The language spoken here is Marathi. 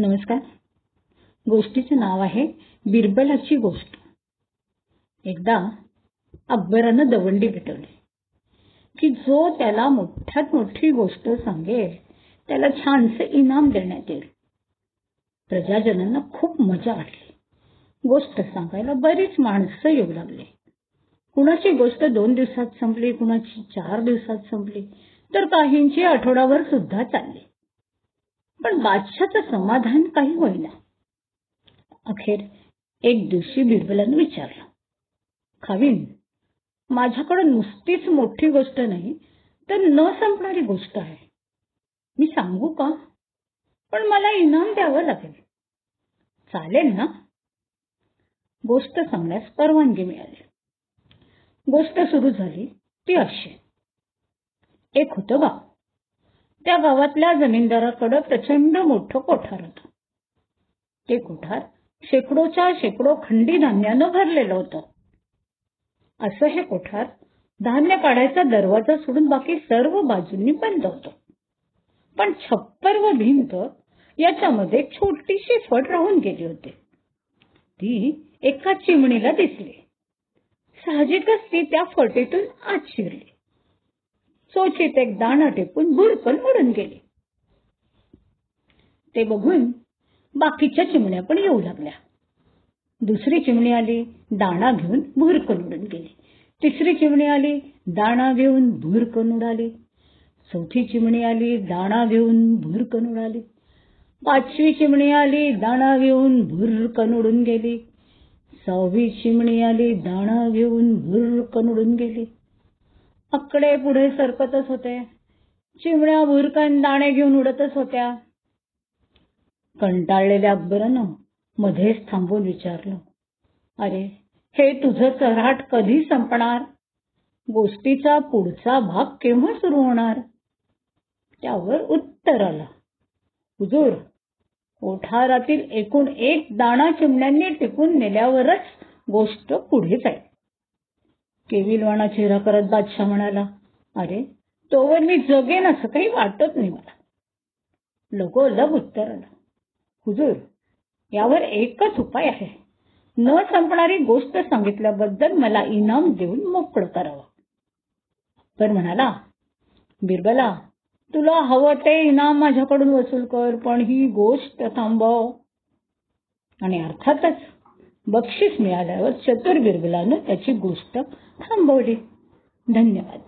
नमस्कार. गोष्टीचं नाव आहे बिरबलाची गोष्ट. एकदा अकबरानं दवंडी पेटवली. की जो त्याला मोठ्यात मोठी गोष्ट सांगेल त्याला छानसे इनाम देण्यात येईल. प्रजाजनांना खूप मजा वाटली. गोष्ट सांगायला बरीच माणसं येऊ लागले. कुणाची गोष्ट दोन दिवसात संपली कुणाची चार दिवसात संपली तर काहींची आठवडाभर सुद्धा चालली. पण बादशाचं समाधान काही होईना. अखेर एक दिवशी बिरबलानं विचारलं खावीन माझ्याकडे नुसतीच मोठी गोष्ट नाही तर न संपणारी गोष्ट आहे. मी सांगू का? पण मला इनाम द्यावं लागेल. चालेल ना. गोष्ट सांगण्यास परवानगी मिळाली. गोष्ट सुरू झाली ती अशी. एक होतं गाव त्या गावातल्या जमीनदाराकडं प्रचंड मोठं कोठार होतं. ते कोठार शेकडोच्या शेकडो खंडी धान्यानं भरलेलं होतं. असं हे कोठार धान्य काढायचा दरवाजा सोडून बाकी सर्व बाजूंनी बंद होत. पण छप्पर व भिंत याच्यामध्ये छोटीशी फट राहून गेली होती. ती एका चिमणीला दिसली. साहजिकच ती त्या फटीतून आत शिरली. चोचीत एक दाणा टेपून भुरकन उडून गेली. ते बघून बाकीच्या चिमण्या पण येऊ लागल्या. दुसरी चिमणी आली दाणा घेऊन भुरकन उडून गेली. तिसरी चिमणी आली दाणा घेऊन भुरकन उडाली चौथी चिमणी आली दाणा घेऊन भुरकन उडाली पाचवी चिमणी आली दाणा घेऊन भुरकन उडून गेली. सहावी चिमणी आली दाणा घेऊन भुरकन उडून गेली. आकडे पुढे सरकतच होते. चिमण्या भुरकन दाणे घेऊन उडतच होत्या. कंटाळलेल्या अकबरानं मध्येच थांबून विचारलं अरे हे तुझं चराट कधी संपणार? गोष्टीचा पुढचा भाग केव्हा सुरू होणार? त्यावर उत्तर आलं हुजूर कोठारातील एकूण एक दाणा चिमण्यांनी टिपून नेल्यावरच गोष्ट पुढे जाईल. केविलवाणा चेहरा करत बादशाह म्हणाला अरे तोवर मी जगेन असं काही वाटत नाही मला. लगोलग उत्तर आलं हुजूर यावर एकच उपाय आहे. न संपणारी गोष्ट सांगितल्याबद्दल मला इनाम देऊन मोकळं करावं. तर म्हणाला बिरबला तुला हवं ते इनाम माझ्याकडून वसूल कर पण ही गोष्ट थांबव. आणि अर्थातच बक्षीस मिळाल्यावर चतुर बिरबलानं त्याची गोष्ट थांबवली. धन्यवाद.